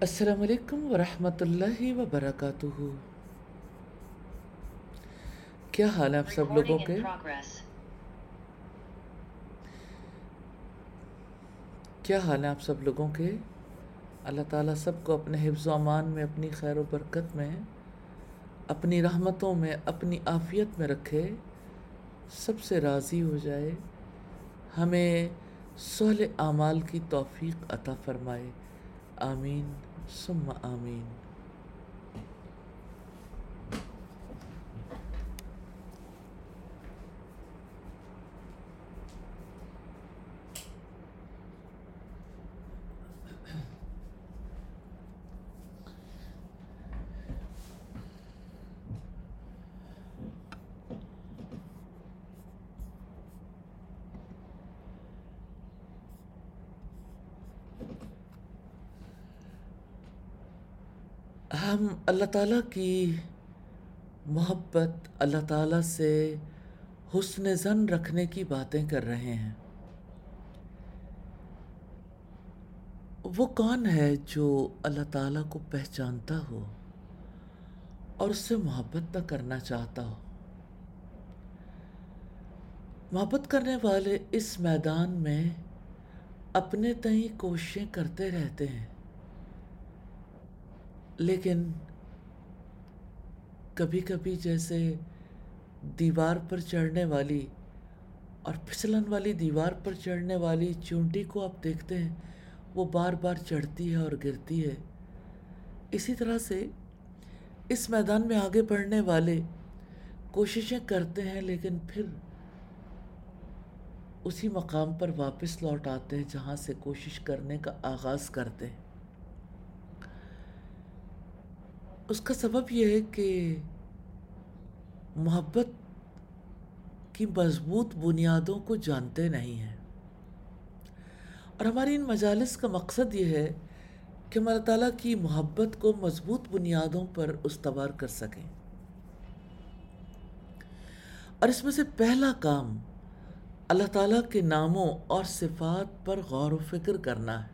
السلام علیکم ورحمۃ اللہ وبرکاتہ کیا حال ہے آپ سب لوگوں کے؟ کیا حال ہے آپ سب لوگوں کے؟ اللہ تعالیٰ سب کو اپنے حفظ و امان میں اپنی خیر و برکت میں اپنی رحمتوں میں اپنی عافیت میں رکھے سب سے راضی ہو جائے۔ ہمیں سہل اعمال کی توفیق عطا فرمائے۔ آمین ثم آمین ہم اللہ تعالیٰ کی محبت اللہ تعالیٰ سے حسن زن رکھنے کی باتیں کر رہے ہیں۔ وہ کون ہے جو اللہ تعالیٰ کو پہچانتا ہو اور اس سے محبت نہ کرنا چاہتا ہو؟ محبت کرنے والے اس میدان میں اپنے تئیں کوششیں کرتے رہتے ہیں، لیکن کبھی کبھی جیسے دیوار پر چڑھنے والی اور پھسلن والی دیوار پر چڑھنے والی چونٹی کو آپ دیکھتے ہیں، وہ بار بار چڑھتی ہے اور گرتی ہے۔ اسی طرح سے اس میدان میں آگے بڑھنے والے کوششیں کرتے ہیں، لیکن پھر اسی مقام پر واپس لوٹ آتے ہیں جہاں سے کوشش کرنے کا آغاز کرتے ہیں۔ اس کا سبب یہ ہے کہ محبت کی مضبوط بنیادوں کو جانتے نہیں ہیں۔ اور ہماری ان مجالس کا مقصد یہ ہے کہ ہم اللہ تعالیٰ کی محبت کو مضبوط بنیادوں پر استوار کر سکیں۔ اور اس میں سے پہلا کام اللہ تعالیٰ کے ناموں اور صفات پر غور و فکر کرنا ہے۔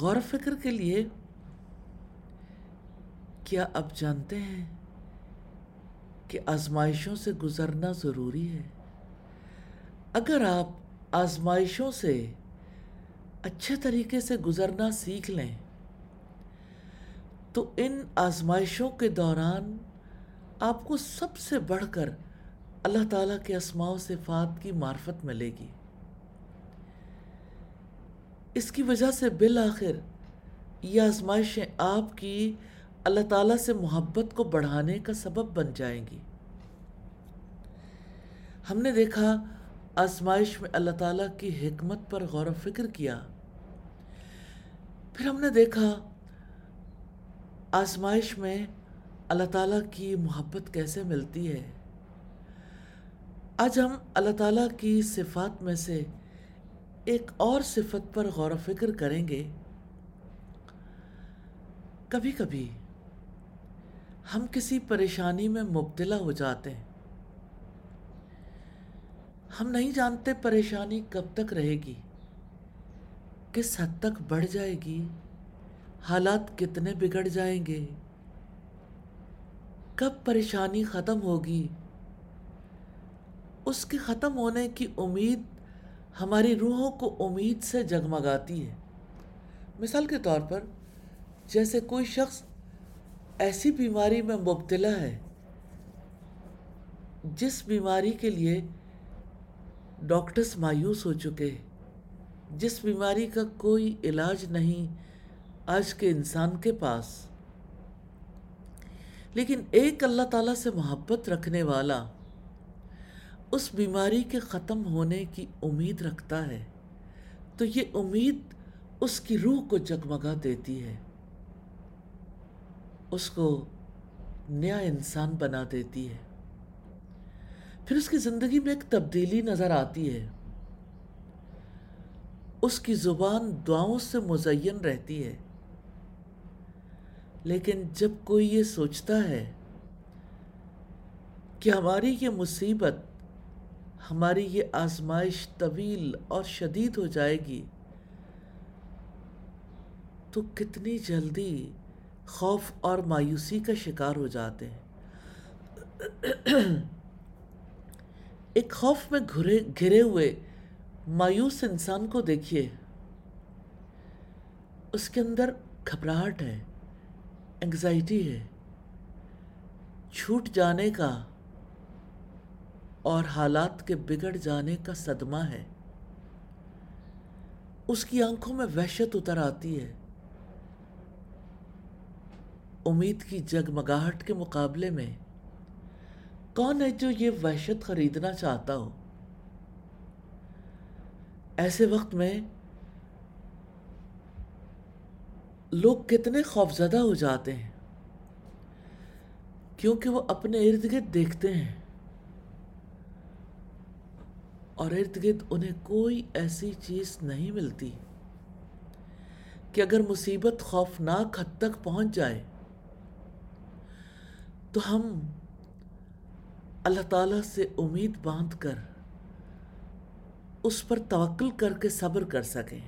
غور و فکر کے لیے کیا آپ جانتے ہیں کہ آزمائشوں سے گزرنا ضروری ہے؟ اگر آپ آزمائشوں سے اچھے طریقے سے گزرنا سیکھ لیں، تو ان آزمائشوں کے دوران آپ کو سب سے بڑھ کر اللہ تعالیٰ کے اسماع و صفات کی معرفت ملے گی۔ اس کی وجہ سے بالآخر یہ آزمائشیں آپ کی اللہ تعالیٰ سے محبت کو بڑھانے کا سبب بن جائیں گی۔ ہم نے دیکھا آزمائش میں اللہ تعالیٰ کی حکمت پر غور و فکر کیا۔ پھر ہم نے دیکھا آزمائش میں اللہ تعالیٰ کی محبت کیسے ملتی ہے۔ آج ہم اللہ تعالیٰ کی صفات میں سے ایک اور صفت پر غور و فکر کریں گے۔ کبھی کبھی ہم کسی پریشانی میں مبتلا ہو جاتے ہیں۔ ہم نہیں جانتے پریشانی کب تک رہے گی، کس حد تک بڑھ جائے گی، حالات کتنے بگڑ جائیں گے، کب پریشانی ختم ہوگی۔ اس کے ختم ہونے کی امید ہماری روحوں کو امید سے جگمگاتی ہے۔ مثال کے طور پر، جیسے کوئی شخص ایسی بیماری میں مبتلا ہے، جس بیماری کے لیے ڈاکٹرز مایوس ہو چکے جس بیماری کا کوئی علاج نہیں آج کے انسان کے پاس۔ لیکن ایک اللہ تعالیٰ سے محبت رکھنے والا اس بیماری کے ختم ہونے کی امید رکھتا ہے، تو یہ امید اس کی روح کو جگمگا دیتی ہے۔ اس کو نیا انسان بنا دیتی ہے۔ پھر اس کی زندگی میں ایک تبدیلی نظر آتی ہے۔ اس کی زبان دعاؤں سے مزین رہتی ہے۔ لیکن جب کوئی یہ سوچتا ہے کہ ہماری یہ مصیبت ہماری یہ آزمائش طویل اور شدید ہو جائے گی۔ تو کتنی جلدی خوف اور مایوسی کا شکار ہو جاتے ہیں۔ ایک خوف میں گھرے گھرے ہوئے مایوس انسان کو دیکھیے۔ اس کے اندر گھبراہٹ ہے انگزائٹی ہے، چھوٹ جانے کا اور حالات کے بگڑ جانے کا صدمہ ہے۔ اس کی آنکھوں میں وحشت اتر آتی ہے۔ امید کی جگمگاہٹ کے مقابلے میں کون ہے جو یہ وحشت خریدنا چاہتا ہو؟ ایسے وقت میں لوگ کتنے خوفزدہ ہو جاتے ہیں، کیونکہ وہ اپنے ارد گرد دیکھتے ہیں۔ اور ارد گرد انہیں کوئی ایسی چیز نہیں ملتی کہ اگر مصیبت خوفناک حد تک پہنچ جائے، تو ہم اللہ تعالیٰ سے امید باندھ کر اس پر توکل کر کے صبر کر سکیں۔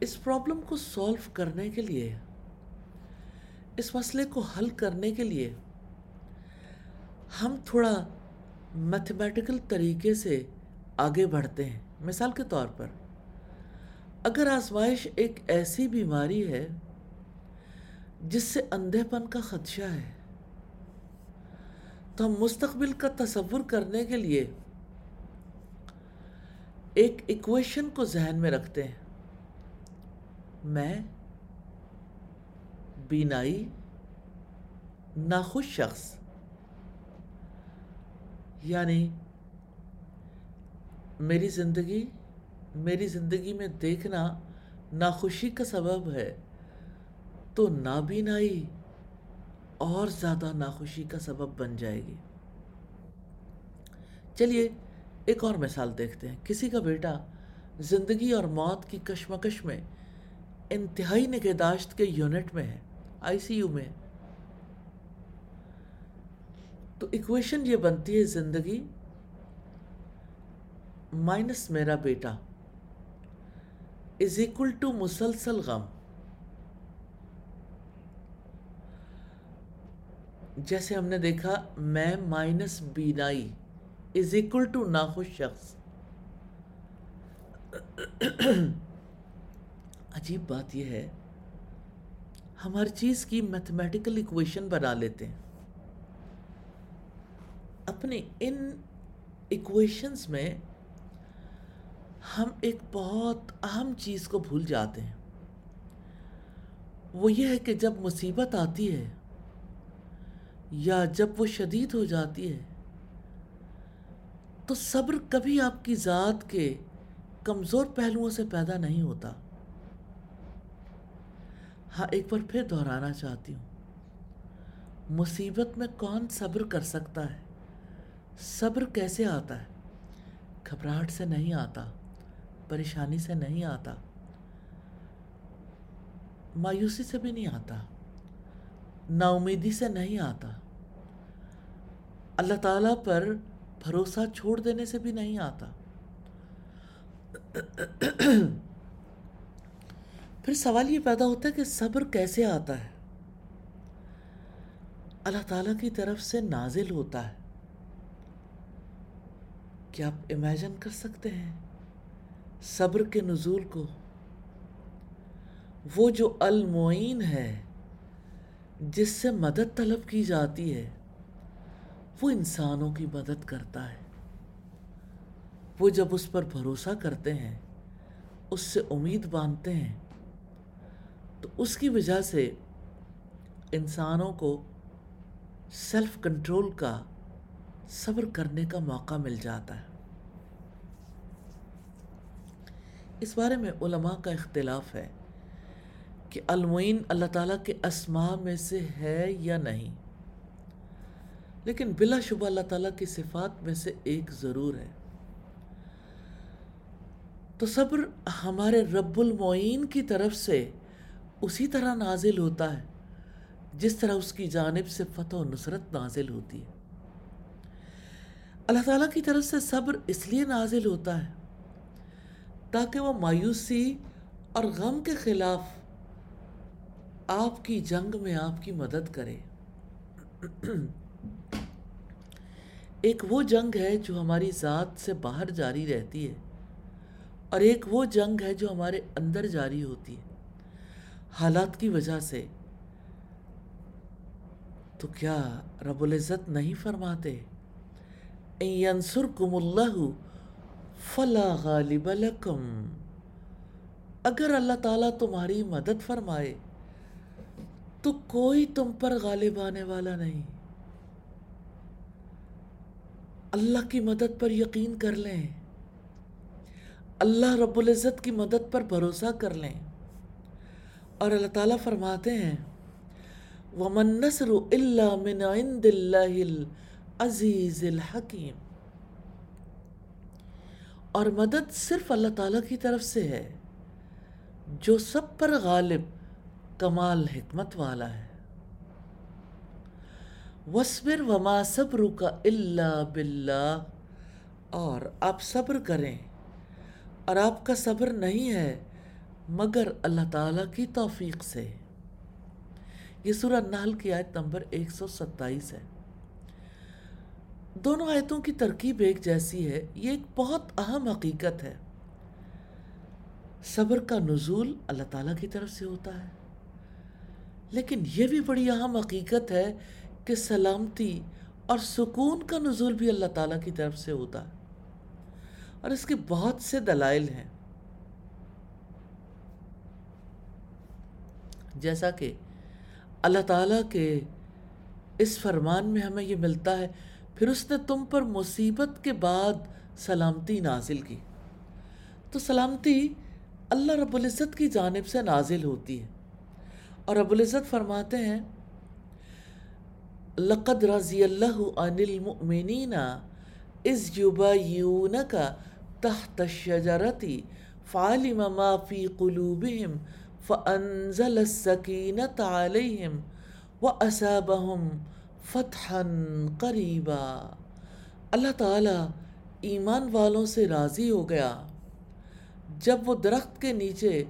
اس پرابلم کو سولو کرنے کے لیے، اس مسئلے کو حل کرنے کے لیے ہم تھوڑا میتھمیٹیکل طریقے سے آگے بڑھتے ہیں۔ مثال کے طور پر، اگر آزمائش ایک ایسی بیماری ہے جس سے اندھے پن کا خدشہ ہے، تو ہم مستقبل کا تصور کرنے کے لیے ایک ایکویشن کو ذہن میں رکھتے ہیں۔ میں بینائی، ناخوش شخص۔ یعنی میری زندگی میری زندگی میں دیکھنا ناخوشی کا سبب ہے، تو نابینائی اور زیادہ ناخوشی کا سبب بن جائے گی۔ چلیے، ایک اور مثال دیکھتے ہیں۔ کسی کا بیٹا زندگی اور موت کی کشمکش میں انتہائی نگہداشت کے یونٹ میں ہے، آئی سی یو میں۔ تو ایکویشن یہ بنتی ہے زندگی مائنس میرا بیٹا از اکول ٹو مسلسل غم. جیسے ہم نے دیکھا میں مائنس بینائی از اکول ٹو ناخوش شخص. عجیب بات یہ ہے، ہم ہر چیز کی میتھمیٹیکل اکویشن بنا لیتے ہیں۔ اپنے ان اکویشنز میں ہم ایک بہت اہم چیز کو بھول جاتے ہیں۔ وہ یہ ہے کہ جب مصیبت آتی ہے یا جب وہ شدید ہو جاتی ہے، تو صبر کبھی آپ کی ذات کے کمزور پہلوؤں سے پیدا نہیں ہوتا۔ ہاں ایک بار پھر دہرانا چاہتی ہوں۔ مصیبت میں کون صبر کر سکتا ہے؟ صبر کیسے آتا ہے؟ گھبراہٹ سے نہیں آتا، پریشانی سے نہیں آتا، مایوسی سے بھی نہیں آتا نا امیدی سے نہیں آتا۔ اللہ تعالیٰ پر بھروسہ چھوڑ دینے سے بھی نہیں آتا۔ پھر سوال یہ پیدا ہوتا ہے کہ صبر کیسے آتا ہے؟ اللہ تعالیٰ کی طرف سے نازل ہوتا ہے۔ کیا آپ امیجن کر سکتے ہیں۔ صبر کے نزول کو۔ وہ جو المعین ہے، جس سے مدد طلب کی جاتی ہے، وہ انسانوں کی مدد کرتا ہے۔ وہ جب اس پر بھروسہ کرتے ہیں، اس سے امید باندھتے ہیں، تو اس کی وجہ سے انسانوں کو سیلف کنٹرول کا صبر کرنے کا موقع مل جاتا ہے۔ اس بارے میں علماء کا اختلاف ہے کہ المعین اللہ تعالیٰ کے اسماء میں سے ہے یا نہیں۔ لیکن بلا شبہ اللہ تعالیٰ کی صفات میں سے ایک ضرور ہے۔ تو صبر ہمارے رب المعین کی طرف سے اسی طرح نازل ہوتا ہے، جس طرح اس کی جانب سے فتح و نصرت نازل ہوتی ہے۔ اللہ تعالیٰ کی طرف سے صبر اس لیے نازل ہوتا ہے تاکہ وہ مایوسی اور غم کے خلاف آپ کی جنگ میں آپ کی مدد کرے۔ ایک وہ جنگ ہے جو ہماری ذات سے باہر جاری رہتی ہے اور ایک وہ جنگ ہے جو ہمارے اندر جاری ہوتی ہے۔ حالات کی وجہ سے تو کیا رب العزت نہیں فرماتے؟ اللہ فلا غالب لکم اگر اللہ تعالیٰ تمہاری مدد فرمائے، تو کوئی تم پر غالب آنے والا نہیں۔ اللہ کی مدد پر یقین کر لیں۔ اللہ رب العزت کی مدد پر بھروسہ کر لیں۔ اور اللہ تعالیٰ فرماتے ہیں، وَمَن نَصْرُ إِلَّا مِنْ عِنْدِ اللَّهِ عزیز الحکیم۔ اور مدد صرف اللہ تعالیٰ کی طرف سے ہے، جو سب پر غالب، کمال، حکمت والا ہے۔ وصبر وما صبر کا اللہ باللہ اور آپ صبر کریں۔ اور آپ کا صبر نہیں ہے، مگر اللہ تعالیٰ کی توفیق سے۔ یہ سورہ نحل کی آیت نمبر ایک سو ستائیس ہے۔ دونوں آیتوں کی ترکیب ایک جیسی ہے، یہ ایک بہت اہم حقیقت ہے۔ صبر کا نزول اللہ تعالیٰ کی طرف سے ہوتا ہے۔ لیکن یہ بھی بڑی اہم حقیقت ہے کہ سلامتی اور سکون کا نزول بھی اللہ تعالیٰ کی طرف سے ہوتا ہے۔ اور اس کے بہت سے دلائل ہیں۔ جیسا کہ اللہ تعالیٰ کے اس فرمان میں ہمیں یہ ملتا ہے پھر اس نے تم پر مصیبت کے بعد سلامتی نازل کی۔ تو سلامتی اللہ رب العزت کی جانب سے نازل ہوتی ہے۔ اور رب العزت فرماتے ہیں، لقد رضی اللہ عن المؤمنین از یبایونک تحت الشجرتی فعلم ما فی قلوبهم فانزل السکینة علیہم وأسابهم فتحا قریبا۔ اللہ تعالیٰ ایمان والوں سے راضی ہو گیا۔ جب وہ درخت کے نیچے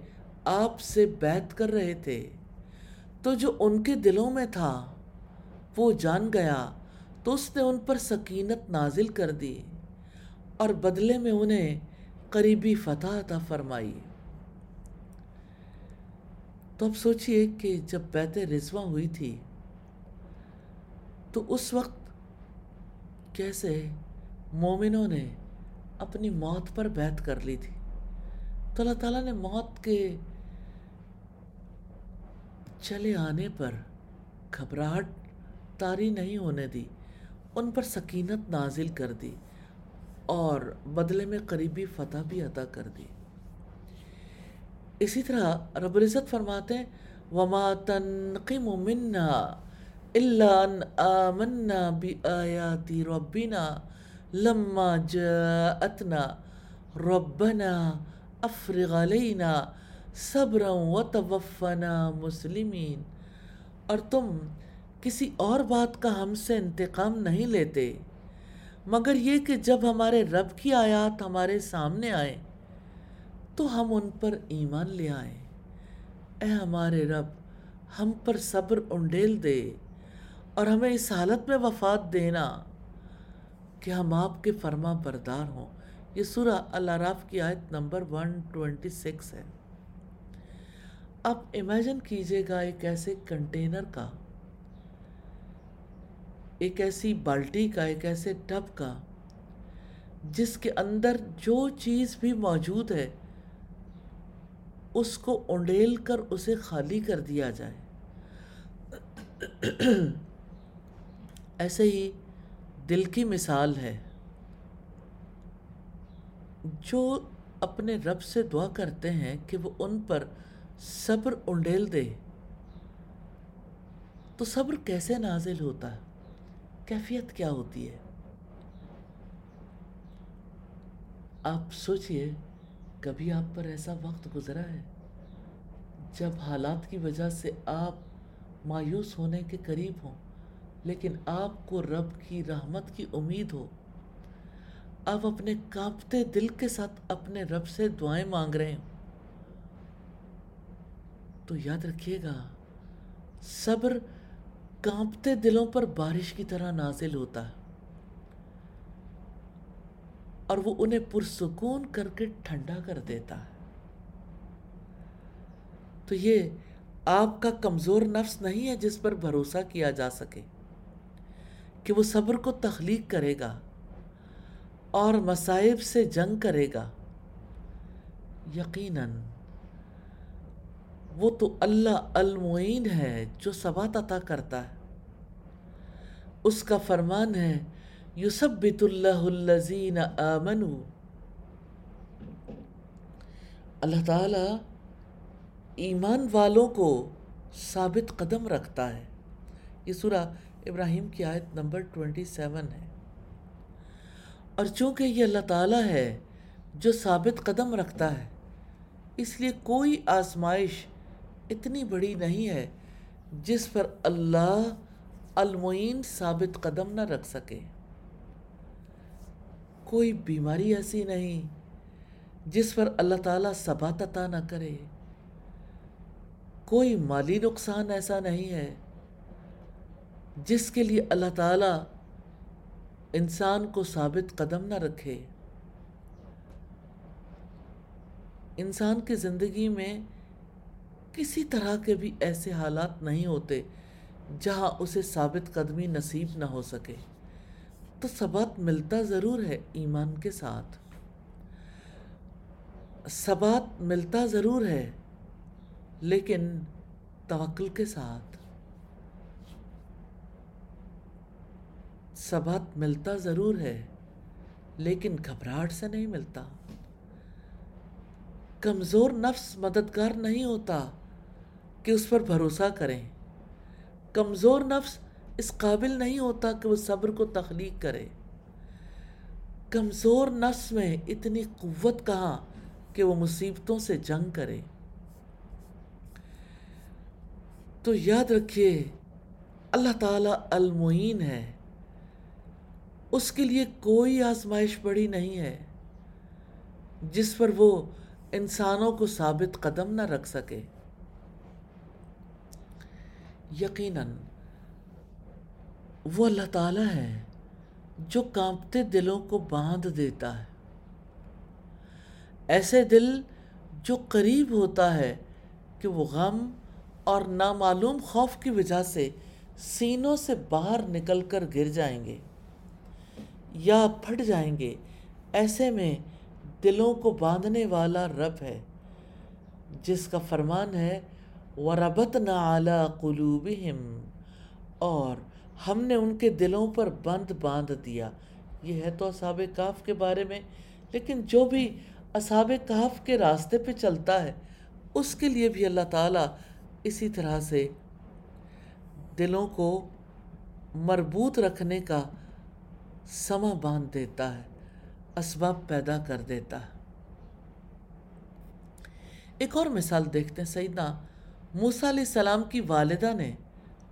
آپ سے بیت کر رہے تھے، تو جو ان کے دلوں میں تھا، وہ جان گیا۔ تو اس نے ان پر سکینت نازل کر دی اور بدلے میں انہیں قریبی فتح عطا فرمائی۔ تو اب سوچئے کہ جب بیت رضوہ ہوئی تھی تو اس وقت کیسے مومنوں نے اپنی موت پر بیعت کر لی تھی؟ تو اللہ تعالیٰ نے موت کے چلے آنے پر گھبراہٹ تاری نہیں ہونے دی، ان پر سکینت نازل کر دی اور بدلے میں قریبی فتح بھی عطا کر دی۔ اسی طرح رب العزت فرماتے ہیں، وما تنقم منا إلا أن آمنا بآيات ربنا لما جاءتنا. ربنا أفرغ علينا صبرا وتوفنا مسلمین اور تم کسی اور بات کا ہم سے انتقام نہیں لیتے، مگر یہ کہ جب ہمارے رب کی آیات ہمارے سامنے آئے تو ہم ان پر ایمان لے آئیں۔ اے ہمارے رب، ہم پر صبر انڈیل دے۔ اور ہمیں اس حالت میں وفات دینا کہ ہم آپ کے فرما بردار ہوں۔ یہ سورہ العراف کی آیت نمبر 126 ہے۔ اب امیجن کیجیے گا ایک ایسے کنٹینر کا، ایک ایسی بالٹی کا، ایک ایسے ٹب کا، جس کے اندر جو چیز بھی موجود ہے، اس کو انڈیل کر، اسے خالی کر دیا جائے۔ ایسے ہی دل کی مثال ہے جو اپنے رب سے دعا کرتے ہیں کہ وہ ان پر صبر انڈیل دے۔ تو صبر کیسے نازل ہوتا؟ ہے کیفیت کیا ہوتی ہے؟ آپ سوچئے، کبھی آپ پر ایسا وقت گزرا ہے جب حالات کی وجہ سے آپ مایوس ہونے کے قریب ہوں؟ لیکن آپ کو رب کی رحمت کی امید ہو۔ آپ اپنے کانپتے دل کے ساتھ اپنے رب سے دعائیں مانگ رہے ہیں۔ تو یاد رکھیے گا، صبر کانپتے دلوں پر بارش کی طرح نازل ہوتا ہے۔ اور وہ انہیں پرسکون کر کے ٹھنڈا کر دیتا ہے۔ تو یہ آپ کا کمزور نفس نہیں ہے جس پر بھروسہ کیا جا سکے۔ کہ وہ صبر کو تخلیق کرے گا اور مصائب سے جنگ کرے گا۔ یقیناً وہ تو اللہ المعین ہے جو ثبات عطا کرتا ہے۔ اس کا فرمان ہے، یثبت اللہ الذین آمنوا۔ اللہ تعالی ایمان والوں کو ثابت قدم رکھتا ہے۔ یہ سورہ ابراہیم کی آیت نمبر 27 ہے۔ اور چونکہ یہ اللہ تعالیٰ ہے جو ثابت قدم رکھتا ہے، اس لیے کوئی آزمائش اتنی بڑی نہیں ہے جس پر اللہ المعین ثابت قدم نہ رکھ سکے۔ کوئی بیماری ایسی نہیں جس پر اللہ تعالیٰ ثبات عطا نہ کرے۔ کوئی مالی نقصان ایسا نہیں ہے جس کے لیے اللہ تعالیٰ انسان کو ثابت قدم نہ رکھے۔ انسان کی زندگی میں کسی طرح کے بھی ایسے حالات نہیں ہوتے جہاں اسے ثابت قدمی نصیب نہ ہو سکے۔ تو ثبات ملتا ضرور ہے ایمان کے ساتھ۔ ثبات ملتا ضرور ہے لیکن توکل کے ساتھ۔ ثبات ملتا ضرور ہے، لیکن گھبراہٹ سے نہیں ملتا۔ کمزور نفس مددگار نہیں ہوتا کہ اس پر بھروسہ کریں۔ کمزور نفس اس قابل نہیں ہوتا کہ وہ صبر کو تخلیق کرے۔ کمزور نفس میں اتنی قوت کہاں کہ وہ مصیبتوں سے جنگ کرے۔ تو یاد رکھیے، اللہ تعالیٰ المعین ہے۔ اس کے لیے کوئی آزمائش بڑی نہیں ہے جس پر وہ انسانوں کو ثابت قدم نہ رکھ سکے۔ یقیناً وہ اللہ تعالیٰ ہے جو کانپتے دلوں کو باندھ دیتا ہے۔ ایسے دل جو قریب ہوتا ہے کہ وہ غم اور نامعلوم خوف کی وجہ سے سینوں سے باہر نکل کر گر جائیں گے۔ یا پھٹ جائیں گے۔ ایسے میں دلوں کو باندھنے والا رب ہے، جس کا فرمان ہے وَرَبَتْنَا عَلَىٰ قُلُوبِهِمْ، اور ہم نے ان کے دلوں پر بند باندھ دیا۔ یہ ہے تو اصحاب کاف کے بارے میں۔ لیکن جو بھی اصحاب کاف کے راستے پہ چلتا ہے، اس کے لیے بھی اللہ تعالیٰ اسی طرح سے دلوں کو مربوط رکھنے کا سما باندھ دیتا ہے، اسباب پیدا کر دیتا ہے۔ ایک اور مثال دیکھتے ہیں، سیدنا موسیٰ علیہ السلام کی والدہ نے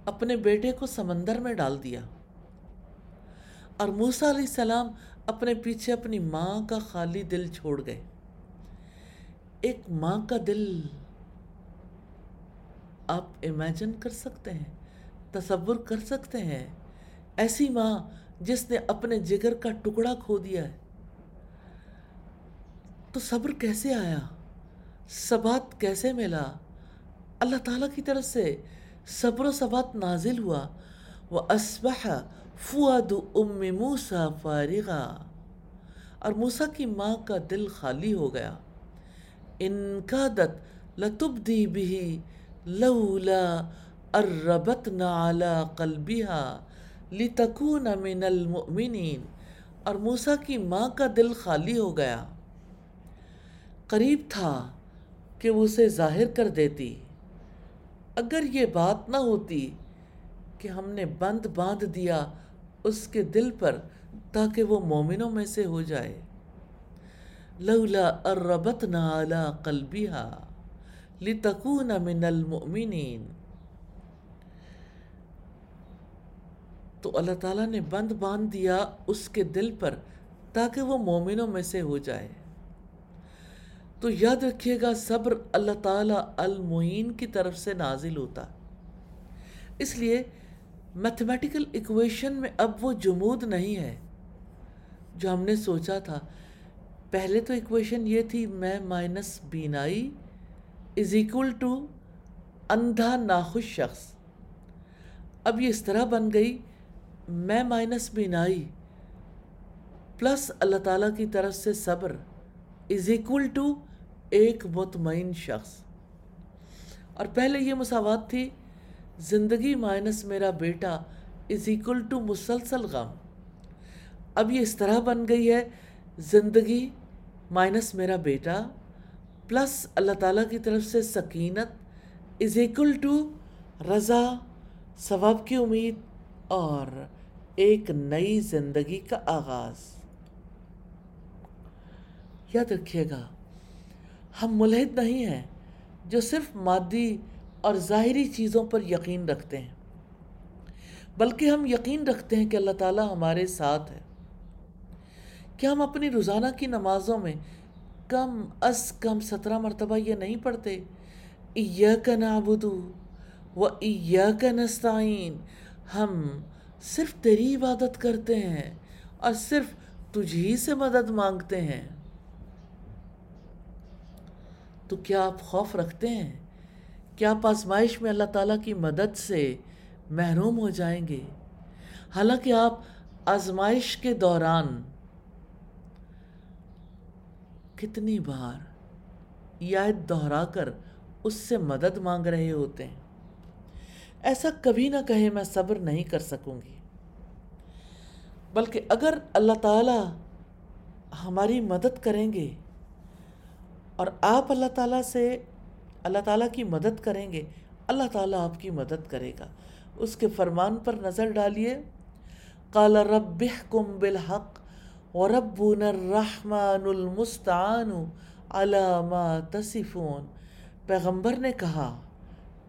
اپنے بیٹے کو سمندر میں ڈال دیا۔ اور موسیٰ علیہ السلام اپنے پیچھے اپنی ماں کا خالی دل چھوڑ گئے۔ ایک ماں کا دل آپ امیجن کر سکتے ہیں، تصور کر سکتے ہیں، ایسی ماں جس نے اپنے جگر کا ٹکڑا کھو دیا ہے۔ تو صبر کیسے آیا؟ ثبات کیسے ملا؟ اللہ تعالیٰ کی طرف سے صبر و ثبات نازل ہوا۔ وہ اسبح فواد ام موسا فارغا۔ اور موسا کی ماں کا دل خالی ہو گیا۔ ان کا دت لتبدی بھی لولا اربت نالا قلبیہ لِتَكُونَ مِنَ الْمُؤْمِنِينَ۔ اور موسیٰ کی ماں کا دل خالی ہو گیا۔ قریب تھا کہ وہ اسے ظاہر کر دیتی۔ اگر یہ بات نہ ہوتی کہ ہم نے بند باندھ دیا اس کے دل پر تاکہ وہ مومنوں میں سے ہو جائے۔ لولا اربتنا علی قلبها لتكون من المؤمنین تو اللہ تعالیٰ نے بند باندھ دیا اس کے دل پر تاکہ وہ مومنوں میں سے ہو جائے۔ تو یاد رکھیے گا، صبر اللہ تعالیٰ المعین کی طرف سے نازل ہوتا۔ اس لیے میتھمیٹیکل ایکویشن میں اب وہ جمود نہیں ہے۔ جو ہم نے سوچا تھا، پہلے تو ایکویشن یہ تھی، میں مائنس بینائی از اکول ٹو اندھا ناخوش شخص۔ اب یہ اس طرح بن گئی میں مائنس بینائی پلس اللہ تعالیٰ کی طرف سے صبر از اکول ٹو ایک مطمئن شخص. اور پہلے یہ مساوات تھی، زندگی مائنس میرا بیٹا از اکول ٹو مسلسل غم. اب یہ اس طرح بن گئی ہے، زندگی مائنس میرا بیٹا پلس اللہ تعالیٰ کی طرف سے سکینت از اکول ٹو رضا، ثواب کی امید اور ایک نئی زندگی کا آغاز۔ یاد رکھیے گا، ہم ملحد نہیں ہیں جو صرف مادی اور ظاہری چیزوں پر یقین رکھتے ہیں، بلکہ ہم یقین رکھتے ہیں کہ اللہ تعالیٰ ہمارے ساتھ ہے۔ کیا ہم اپنی روزانہ کی نمازوں میں کم از کم سترہ مرتبہ یہ نہیں پڑھتے؟ ایاک نعبدو و ایاک نستعین، ہم صرف تیری عبادت کرتے ہیں اور صرف تجھی سے مدد مانگتے ہیں۔ تو کیا آپ خوف رکھتے ہیں؟ کیا آپ آزمائش میں اللہ تعالیٰ کی مدد سے محروم ہو جائیں گے؟ حالانکہ آپ آزمائش کے دوران کتنی بار یاد دہرا کر اس سے مدد مانگ رہے ہوتے ہیں۔ ایسا کبھی نہ کہے میں صبر نہیں کر سکوں گی۔ بلکہ اگر اللہ تعالیٰ ہماری مدد کریں گے اور آپ اللہ تعالیٰ سے اللہ تعالیٰ کی مدد کریں گے، اللہ تعالیٰ آپ کی مدد کرے گا۔ اس کے فرمان پر نظر ڈالیے۔ قال رب کم بالحق وربنا الرحمن المستعان على ما تصفون۔ پیغمبر نے کہا،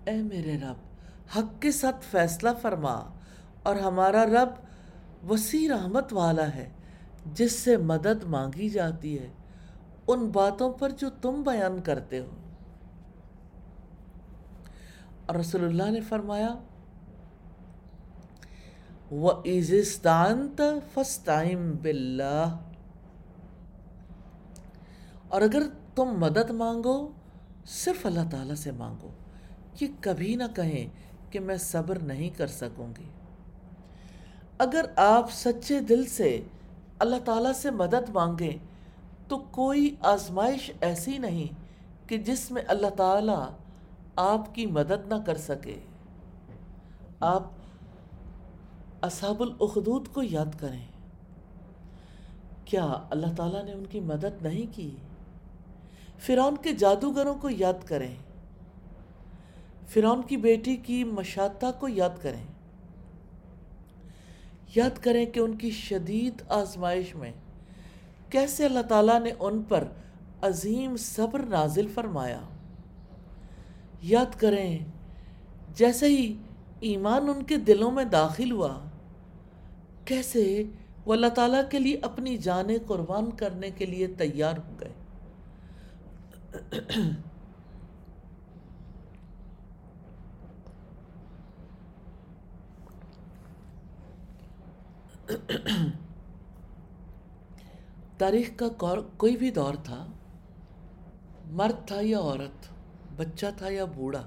اے میرے رب حق کے ساتھ فیصلہ فرما اور ہمارا رب وسیع رحمت والا ہے جس سے مدد مانگی جاتی ہے۔ ان باتوں پر جو تم بیان کرتے ہو۔ اور رسول اللہ نے فرمایا وہ عزستانت فسٹائم بلّہ اور اگر تم مدد مانگو، صرف اللہ تعالیٰ سے مانگو یہ کبھی نہ کہیں کہ میں صبر نہیں کر سکوں گی۔ اگر آپ سچے دل سے اللہ تعالیٰ سے مدد مانگیں، تو کوئی آزمائش ایسی نہیں کہ جس میں اللہ تعالیٰ آپ کی مدد نہ کر سکے۔ آپ اصحاب الاخدود کو یاد کریں۔ کیا اللہ تعالیٰ نے ان کی مدد نہیں کی؟ فرعون کے جادوگروں کو یاد کریں۔ فرعون کی بیٹی کی مشاطہ کو یاد کریں۔ یاد کریں کہ ان کی شدید آزمائش میں کیسے اللہ تعالیٰ نے ان پر عظیم صبر نازل فرمایا۔ یاد کریں، جیسے ہی ایمان ان کے دلوں میں داخل ہوا، کیسے وہ اللہ تعالیٰ کے لیے اپنی جانیں قربان کرنے کے لیے تیار ہو گئے۔ تاریخ کا کوئی بھی دور تھا، مرد تھا یا عورت، بچہ تھا یا بوڑھا،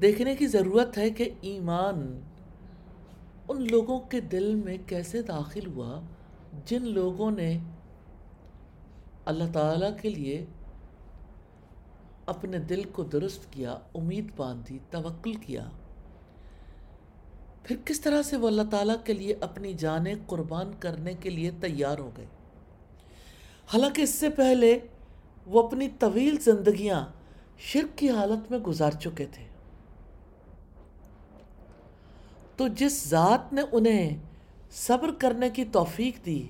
دیکھنے کی ضرورت ہے کہ ایمان ان لوگوں کے دل میں کیسے داخل ہوا جن لوگوں نے اللہ تعالیٰ کے لیے اپنے دل کو درست کیا، امید باندھی، توکل کیا۔ پھر کس طرح سے وہ اللہ تعالیٰ کے لیے اپنی جانیں قربان کرنے کے لیے تیار ہو گئے؟ حالانکہ اس سے پہلے وہ اپنی طویل زندگیاں شرک کی حالت میں گزار چکے تھے۔ تو جس ذات نے انہیں صبر کرنے کی توفیق دی،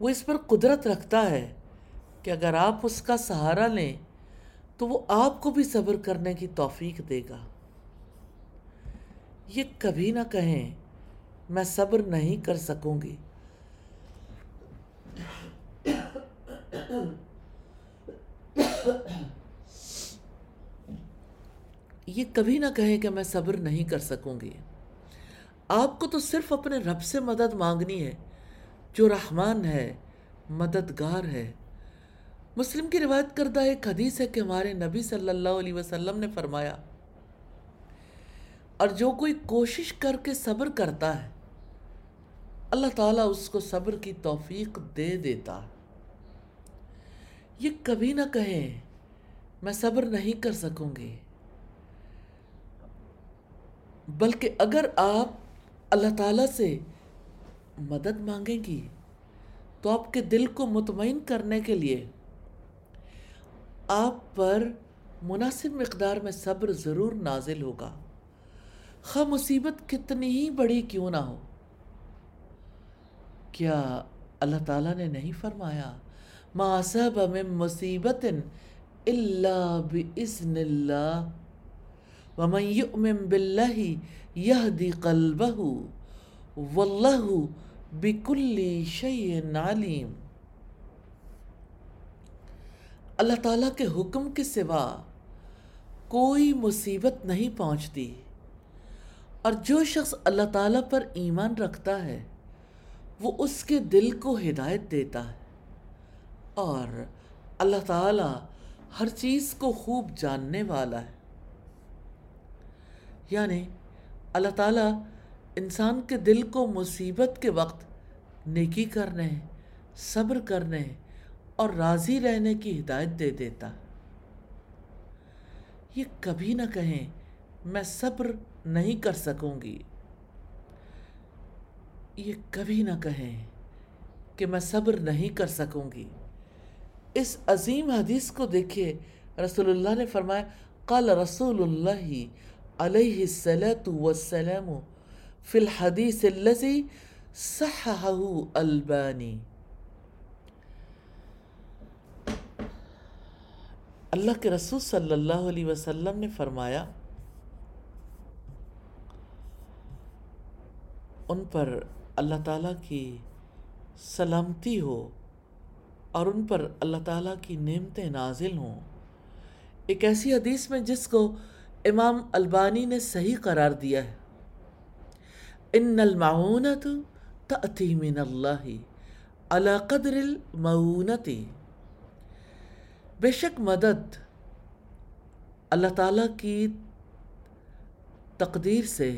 وہ اس پر قدرت رکھتا ہے کہ اگر آپ اس کا سہارا لیں، تو وہ آپ کو بھی صبر کرنے کی توفیق دے گا۔ یہ کبھی نہ کہیں میں صبر نہیں کر سکوں گی۔ یہ کبھی نہ کہیں کہ میں صبر نہیں کر سکوں گی۔ آپ کو تو صرف اپنے رب سے مدد مانگنی ہے، جو رحمان ہے، مددگار ہے۔ مسلم کی روایت کردہ ایک حدیث ہے کہ ہمارے نبی صلی اللہ علیہ وسلم نے فرمایا اور جو کوئی کوشش کر کے صبر کرتا ہے، اللہ تعالیٰ اس کو صبر کی توفیق دے دیتا۔ یہ کبھی نہ کہیں میں صبر نہیں کر سکوں گی۔ بلکہ اگر آپ اللہ تعالیٰ سے مدد مانگیں گی، تو آپ کے دل کو مطمئن کرنے کے لیے آپ پر مناسب مقدار میں صبر ضرور نازل ہوگا۔ خواہ مصیبت کتنی ہی بڑی کیوں نہ ہو۔ کیا اللہ تعالیٰ نے نہیں فرمایا؟ ما صب من مصیبت اللہ بإذن اللہ ومن يؤمن باللہ یہدی قلبہ واللہ بکل شیء علیم اللہ تعالیٰ کے حکم کے سوا کوئی مصیبت نہیں پہنچتی۔ اور جو شخص اللہ تعالیٰ پر ایمان رکھتا ہے، وہ اس کے دل کو ہدایت دیتا ہے۔ اور اللہ تعالیٰ ہر چیز کو خوب جاننے والا ہے۔ یعنی اللہ تعالیٰ انسان کے دل کو مصیبت کے وقت نیکی کرنے، صبر کرنے اور راضی رہنے کی ہدایت دے دیتا یہ کبھی نہ کہیں میں صبر نہیں کر سکوں گی۔ یہ کبھی نہ کہیں کہ میں صبر نہیں کر سکوں گی۔ اس عظیم حدیث کو دیکھیے، رسول اللہ نے فرمایا، قال رسول اللہ علیہ السلام والسلام فی الحدیث اللذی صححہ البانی۔ اللہ کے رسول صلی اللہ علیہ وسلم نے فرمایا ان پر اللہ تعالیٰ کی سلامتی ہو اور ان پر اللہ تعالیٰ کی نعمتیں نازل ہوں۔ ایک ایسی حدیث میں جس کو امام البانی نے صحیح قرار دیا ہے، ان المعونت تأتی من اللہ علی قدر المعونت بے شک مدد اللہ تعالیٰ کی تقدیر سے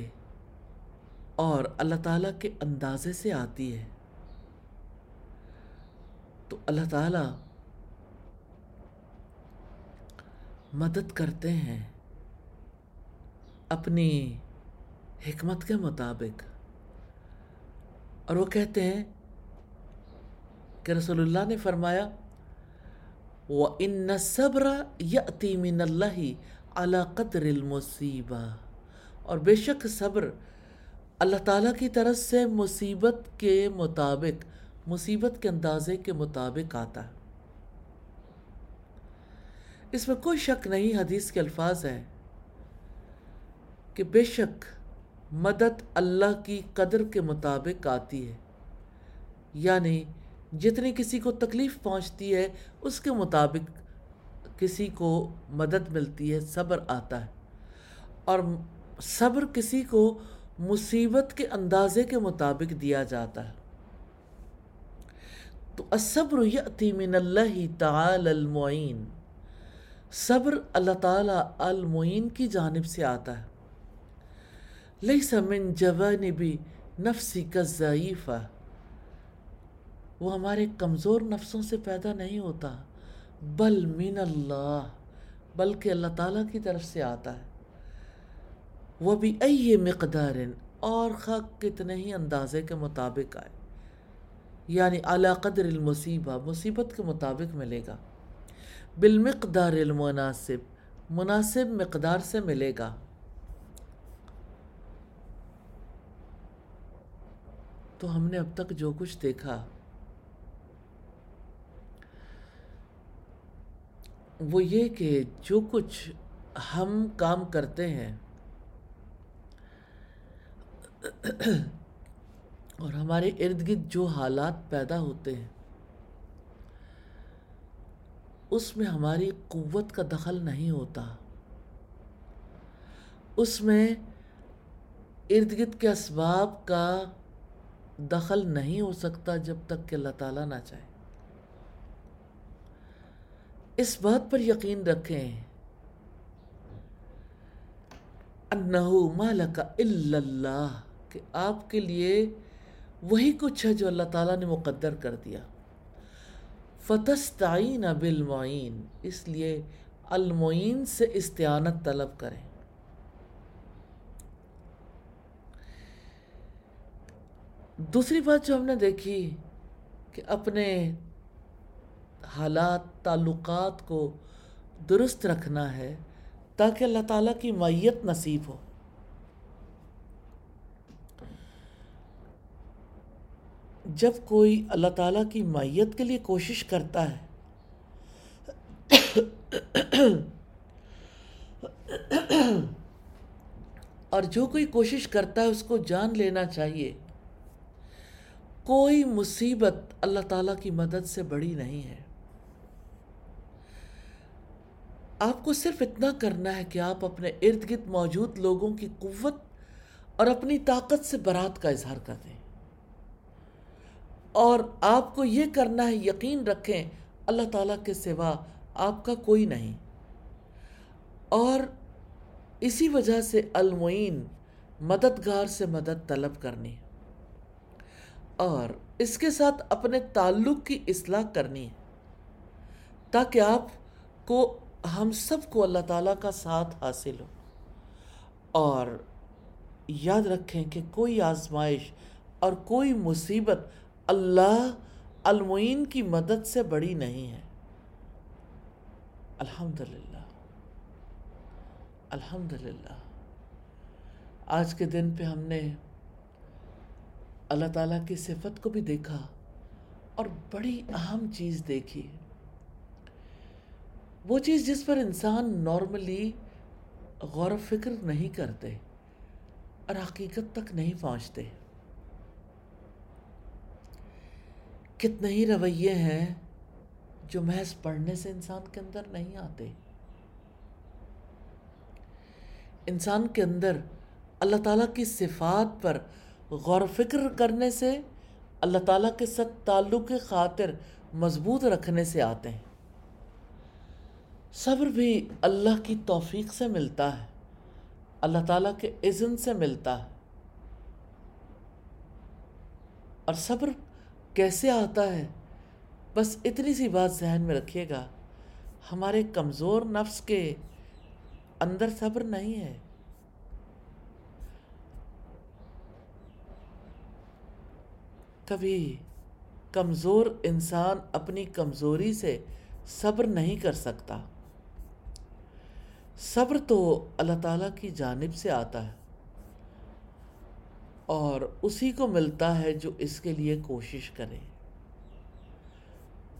اور اللہ تعالیٰ کے اندازے سے آتی ہے۔ تو اللہ تعالیٰ مدد کرتے ہیں اپنی حکمت کے مطابق۔ اور وہ کہتے ہیں کہ رسول اللہ نے فرمایا وہ ان صبر یتی من اللہ علا قدر المصیبہ اور بے شک صبر اللہ تعالیٰ کی طرف سے مصیبت کے مطابق، مصیبت کے اندازے کے مطابق آتا ہے۔ اس میں کوئی شک نہیں، حدیث کے الفاظ ہیں کہ بے شک مدد اللہ کی قدر کے مطابق آتی ہے۔ یعنی جتنی کسی کو تکلیف پہنچتی ہے، اس کے مطابق کسی کو مدد ملتی ہے، صبر آتا ہے۔ اور صبر کسی کو مصیبت کے اندازے کے مطابق دیا جاتا ہے۔ تو الصبر یأتی من اللہ تعالی المعین۔ صبر اللہ تعالی المعین کی جانب سے آتا ہے۔ لیس من جوانب نفسی کا ضعیفہ وہ ہمارے کمزور نفسوں سے پیدا نہیں ہوتا، بل من اللہ، بلکہ اللہ تعالیٰ کی طرف سے آتا ہے۔ وہ بھی ائی مقدار اور خاک کتنے ہی اندازے کے مطابق آئے۔ یعنی اعلیٰ قدر المصیبہ، مصیبت کے مطابق ملے گا۔ بالمقدار المناسب، مناسب مقدار سے ملے گا۔ تو ہم نے اب تک جو کچھ دیکھا، وہ یہ کہ جو کچھ ہم کام کرتے ہیں اور ہمارے ارد گرد جو حالات پیدا ہوتے ہیں، اس میں ہماری قوت کا دخل نہیں ہوتا۔ اس میں ارد گرد کے اسباب کا دخل نہیں ہو سکتا جب تک کہ اللہ تعالیٰ نہ چاہے۔ اس بات پر یقین رکھیں۔ انہو مالک الا اللہ۔ کہ آپ کے لیے وہی کچھ ہے جو اللہ تعالیٰ نے مقدر کر دیا۔ فتستعین بالمعین اس لیے المعین سے استعانت طلب کریں۔ دوسری بات جو ہم نے دیکھی کہ اپنے حالات، تعلقات کو درست رکھنا ہے تاکہ اللہ تعالیٰ کی معیت نصیب ہو۔ جب کوئی اللہ تعالیٰ کی معیت کے لیے کوشش کرتا ہے اور جو کوئی کوشش کرتا ہے اس کو جان لینا چاہیے، کوئی مصیبت اللہ تعالیٰ کی مدد سے بڑی نہیں ہے۔ آپ کو صرف اتنا کرنا ہے کہ آپ اپنے ارد گرد موجود لوگوں کی قوت اور اپنی طاقت سے برات کا اظہار کر دیں۔ اور آپ کو یہ کرنا ہے، یقین رکھیں، اللہ تعالیٰ کے سوا آپ کا کوئی نہیں۔ اور اسی وجہ سے المعین مددگار سے مدد طلب کرنی۔ اور اس کے ساتھ اپنے تعلق کی اصلاح کرنی۔ ہے تاکہ آپ کو، ہم سب کو اللہ تعالیٰ کا ساتھ حاصل ہو۔ اور یاد رکھیں کہ کوئی آزمائش اور کوئی مصیبت اللہ المعین کی مدد سے بڑی نہیں ہے۔ الحمدللہ۔ الحمدللہ۔ آج کے دن پہ ہم نے اللہ تعالیٰ کی صفت کو بھی دیکھا اور بڑی اہم چیز دیکھی۔ وہ چیز جس پر انسان نارملی غور و فکر نہیں کرتے اور حقیقت تک نہیں پہنچتے۔ کتنے ہی رویے ہیں جو محض پڑھنے سے انسان کے اندر نہیں آتے۔ انسان کے اندر اللہ تعالیٰ کی صفات پر غور و فکر کرنے سے اللہ تعالیٰ کے ساتھ تعلق خاطر مضبوط رکھنے سے آتے ہیں۔ صبر بھی اللہ کی توفیق سے ملتا ہے، اللہ تعالیٰ کے اذن سے ملتا ہے۔ اور صبر کیسے آتا ہے؟ بس اتنی سی بات ذہن میں رکھیے گا، ہمارے کمزور نفس کے اندر صبر نہیں ہے۔ کبھی کمزور انسان اپنی کمزوری سے صبر نہیں کر سکتا۔ صبر تو اللہ تعالیٰ کی جانب سے آتا ہے۔ اور اسی کو ملتا ہے جو اس کے لیے کوشش کرے۔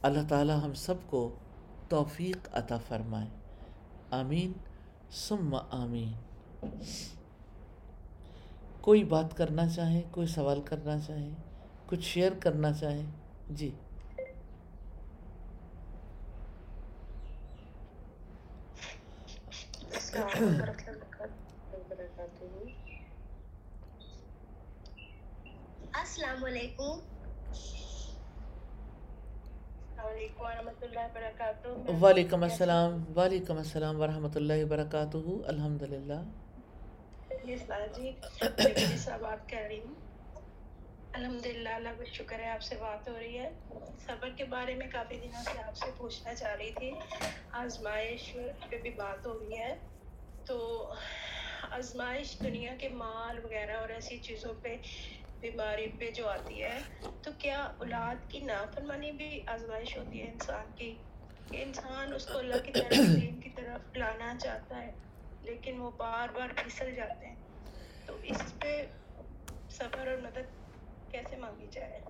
اللہ تعالیٰ ہم سب کو توفیق عطا فرمائے۔ آمین، ثم آمین۔ کوئی بات کرنا چاہیں کوئی سوال کرنا چاہیں کچھ شیئر کرنا چاہیں جی۔ السلام علیکم۔ وعلیکم السلام وعلیکم السلام ورحمۃ اللہ وبرکاتہ۔ الحمد للہ جی بات کر رہی ہوں۔ الحمد للہ اللہ کا شکر ہے آپ سے بات ہو رہی ہے۔ صبر کے بارے میں کافی دنوں سے آپ سے پوچھنا چاہ رہی تھی۔ آزمائش پہ بھی بات ہو رہی ہے۔ تو آزمائش دنیا کے مال وغیرہ اور ایسی چیزوں پہ بیماری پہ جو آتی ہے، تو کیا اولاد کی نافرمانی بھی آزمائش ہوتی ہے انسان کی؟ کہ انسان اس کو اللہ کی طرف دین کی طرف لانا چاہتا ہے، لیکن وہ بار بار پھسل جاتے ہیں۔ تو اس پہ سفر اور مدد کیسے مانگی جائے؟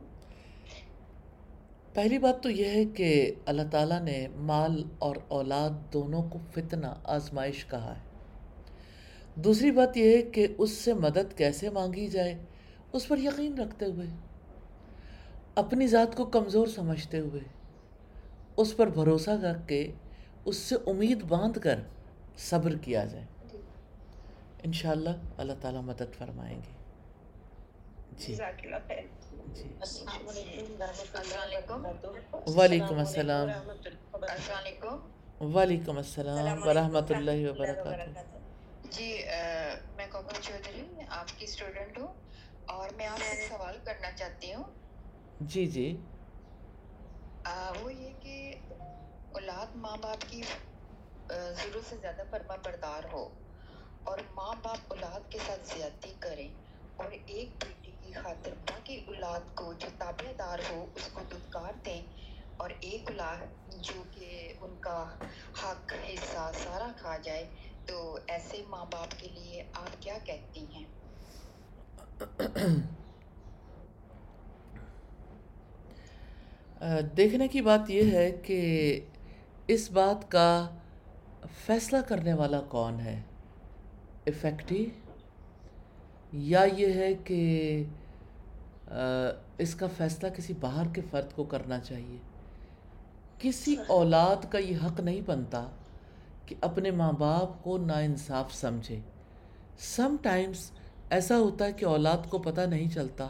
پہلی بات تو یہ ہے کہ اللہ تعالیٰ نے مال اور اولاد دونوں کو فتنہ، آزمائش کہا ہے۔ دوسری بات یہ ہے کہ اس سے مدد کیسے مانگی جائے؟ اس پر یقین رکھتے ہوئے اپنی ذات کو کمزور سمجھتے ہوئے اس پر بھروسہ کر کے اس سے امید باندھ کر صبر کیا جائے۔ انشاءاللہ اللہ تعالیٰ مدد فرمائیں گے۔ جی۔ جی۔ وعلیکم السلام۔ وعلیکم السلام ورحمۃ اللہ وبرکاتہ۔ جی میں کوکل چودھری آپ کی اسٹوڈنٹ ہوں۔ اور میں آپ سے سوال کرنا چاہتی ہوں۔ جی جی۔ وہ یہ کہ اولاد ماں باپ کی ضرورت سے زیادہ فرما بردار ہو اور ماں باپ اولاد کے ساتھ زیادتی کریں اور ایک بیٹی کی خاطر باقی اولاد کو جو تابع دار ہو اس کو دھتکار دیں اور ایک اولاد جو کہ ان کا حق حصہ سارا کھا جائے تو ایسے ماں باپ کے لیے آپ کیا کہتی ہیں؟ دیکھنے کی بات یہ ہے کہ اس بات کا فیصلہ کرنے والا کون ہے؟ افیکٹی یا یہ ہے کہ اس کا فیصلہ کسی باہر کے فرد کو کرنا چاہیے؟ کسی اولاد کا یہ حق نہیں بنتا کہ اپنے ماں باپ کو ناانصاف سمجھے۔ سم ٹائمز ایسا ہوتا ہے کہ اولاد کو پتہ نہیں چلتا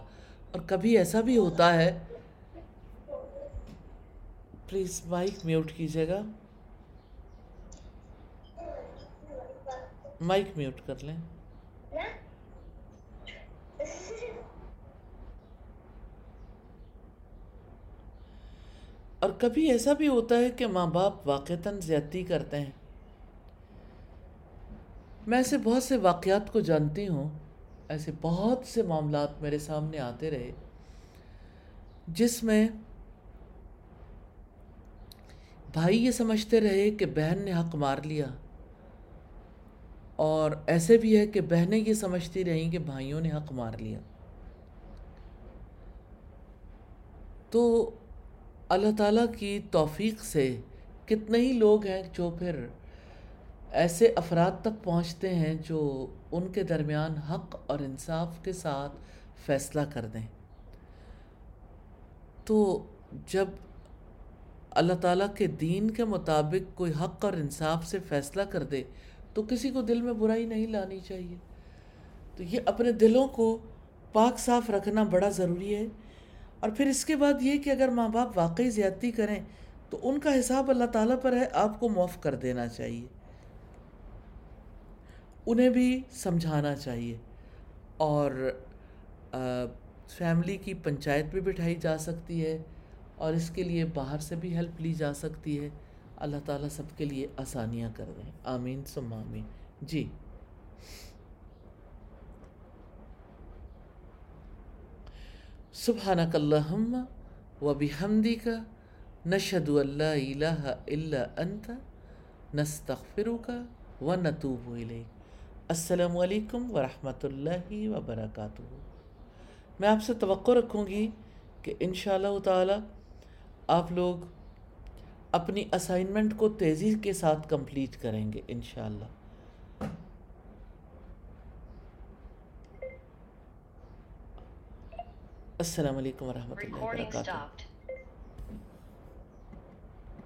اور کبھی ایسا بھی ہوتا ہے۔ پلیز مائک میوٹ کیجیے گا۔ مائک میوٹ کر لیں۔ اور کبھی ایسا بھی ہوتا ہے کہ ماں باپ واقعتاً زیادتی کرتے ہیں۔ میں ایسے بہت سے واقعات کو جانتی ہوں۔ ایسے بہت سے معاملات میرے سامنے آتے رہے، جس میں بھائی یہ سمجھتے رہے کہ بہن نے حق مار لیا، اور ایسے بھی ہے کہ بہنیں یہ سمجھتی رہیں کہ بھائیوں نے حق مار لیا۔ تو اللہ تعالیٰ کی توفیق سے کتنے ہی لوگ ہیں جو پھر ایسے افراد تک پہنچتے ہیں جو ان کے درمیان حق اور انصاف کے ساتھ فیصلہ کر دیں۔ تو جب اللہ تعالیٰ کے دین کے مطابق کوئی حق اور انصاف سے فیصلہ کر دے، تو کسی کو دل میں برائی نہیں لانی چاہیے۔ تو یہ اپنے دلوں کو پاک صاف رکھنا بڑا ضروری ہے۔ اور پھر اس کے بعد یہ کہ اگر ماں باپ واقعی زیادتی کریں، تو ان کا حساب اللہ تعالیٰ پر ہے، آپ کو معاف کر دینا چاہیے۔ انہیں بھی سمجھانا چاہیے اور فیملی کی پنچایت بھی بٹھائی جا سکتی ہے اور اس کے لیے باہر سے بھی ہیلپ لی جا سکتی ہے۔ اللہ تعالیٰ سب کے لیے آسانیاں کر دیں آمین سم آمین۔ جی۔ سبحانک اللہم و بحمدک نشہد اللہ الہ الا انت، نستغفرک و نتوب الیک۔ السلام علیکم ورحمۃ اللہ وبرکاتہ۔ میں آپ سے توقع رکھوں گی کہ انشاءاللہ تعالی آپ لوگ اپنی اسائنمنٹ کو تیزی کے ساتھ کمپلیٹ کریں گے انشاءاللہ۔ السلام علیکم ورحمۃ اللہ وبرکاتہ۔